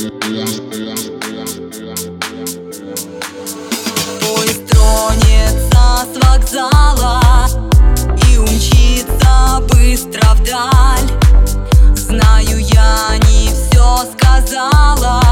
Поезд тронется с вокзала И умчится быстро вдаль. Знаю, я не все сказала.